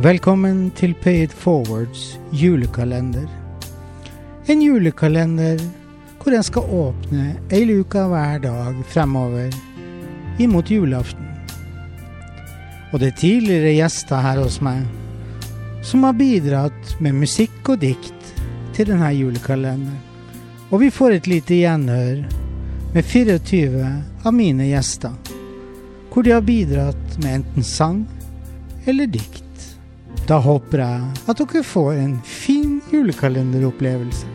Velkommen til Pay It Forwards julekalender. En julekalender hvor en skal åpne ei luke hver dag fremover imot julaften. Og det er tidligere gjester her hos meg som har bidratt med musikk og dikt til denne julekalenderen. Og vi får et lite gjenhør med 24 av mine gjester, hvor de har bidratt med enten sang eller dikt. Da håper jeg at dere får en fin julekalenderopplevelse.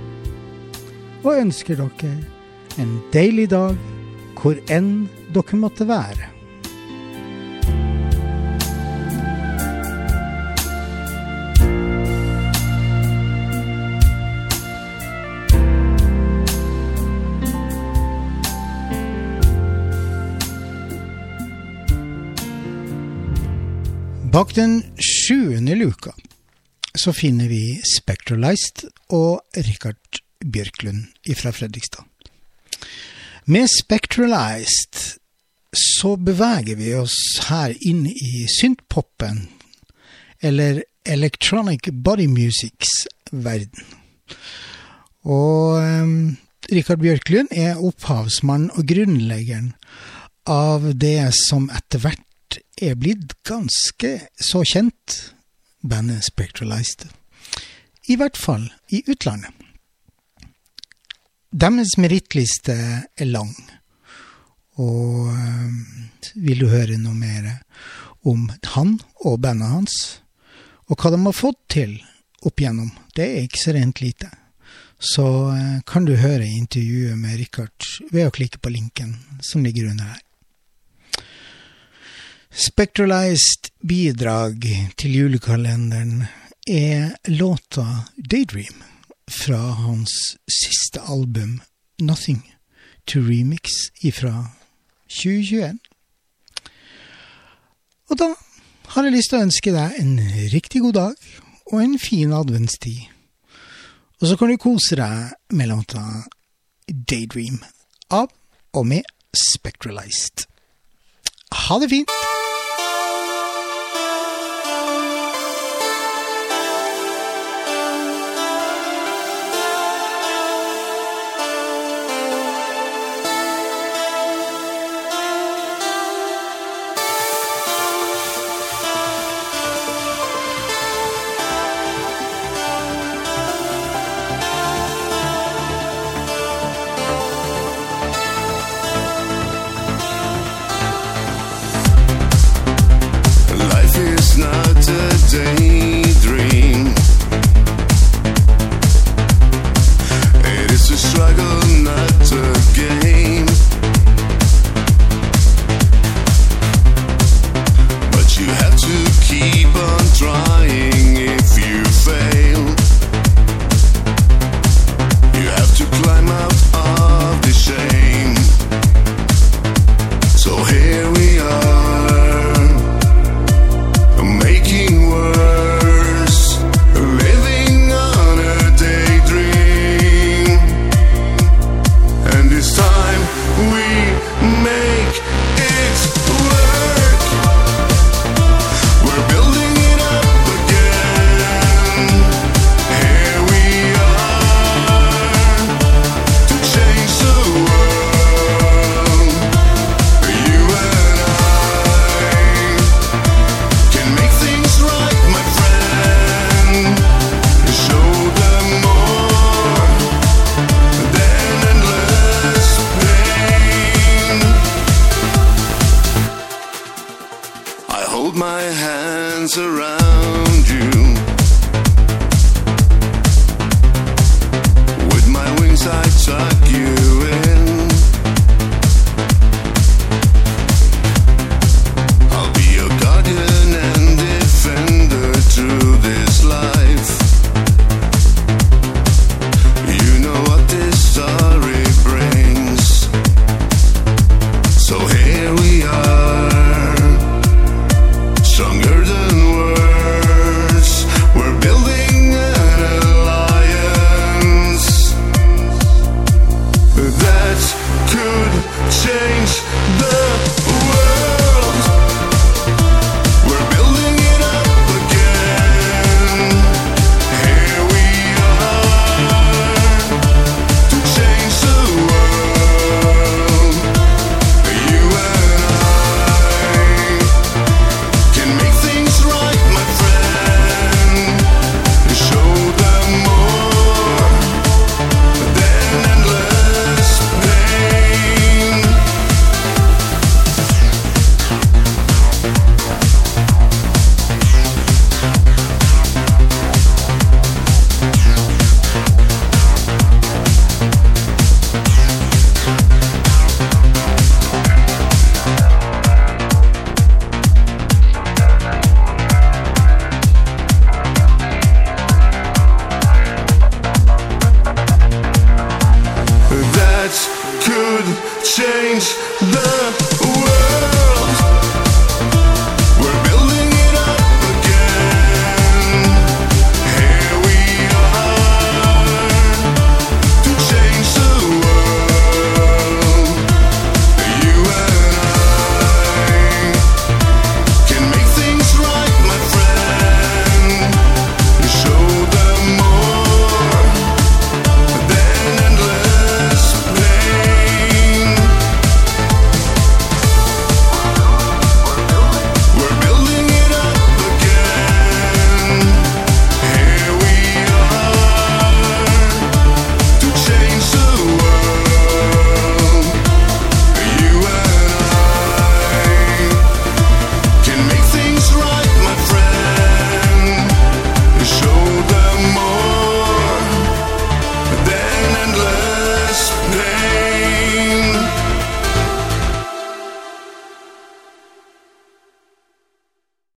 Og ønsker dere en deilig dag hvor enn dere måtte være. Bak den sjuende luka så finner vi Spectralized og Richard Bjørklund fra Fredrikstad. Med Spectralized så beveger vi oss her inn i synthpopen, eller electronic body musics verden. Og um, Richard Bjørklund er opphavsmannen og grunnleggeren av det som etter hvert er blitt ganske så kjent, bandet Spectralized. I hvert fall i utlandet. Deres merittliste er lang, og øh, vil du høre noe mer om han og bandet hans, og hva de har fått til opp igjennom, det er ikke så rent lite. Så øh, kan du høre intervjuet med Richard ved å klikke på linken som ligger under her. Spectralized bidrag til julekalenderen er låta Daydream fra hans siste album Nothing to Remix ifra 2021. Og da har jeg lyst til å ønske deg en riktig god dag og en fin adventstid. Og så kan du kose deg med låta Daydream av og med Spectralized. Ha det fint! My hands around you. With my wings, I tuck you in. change the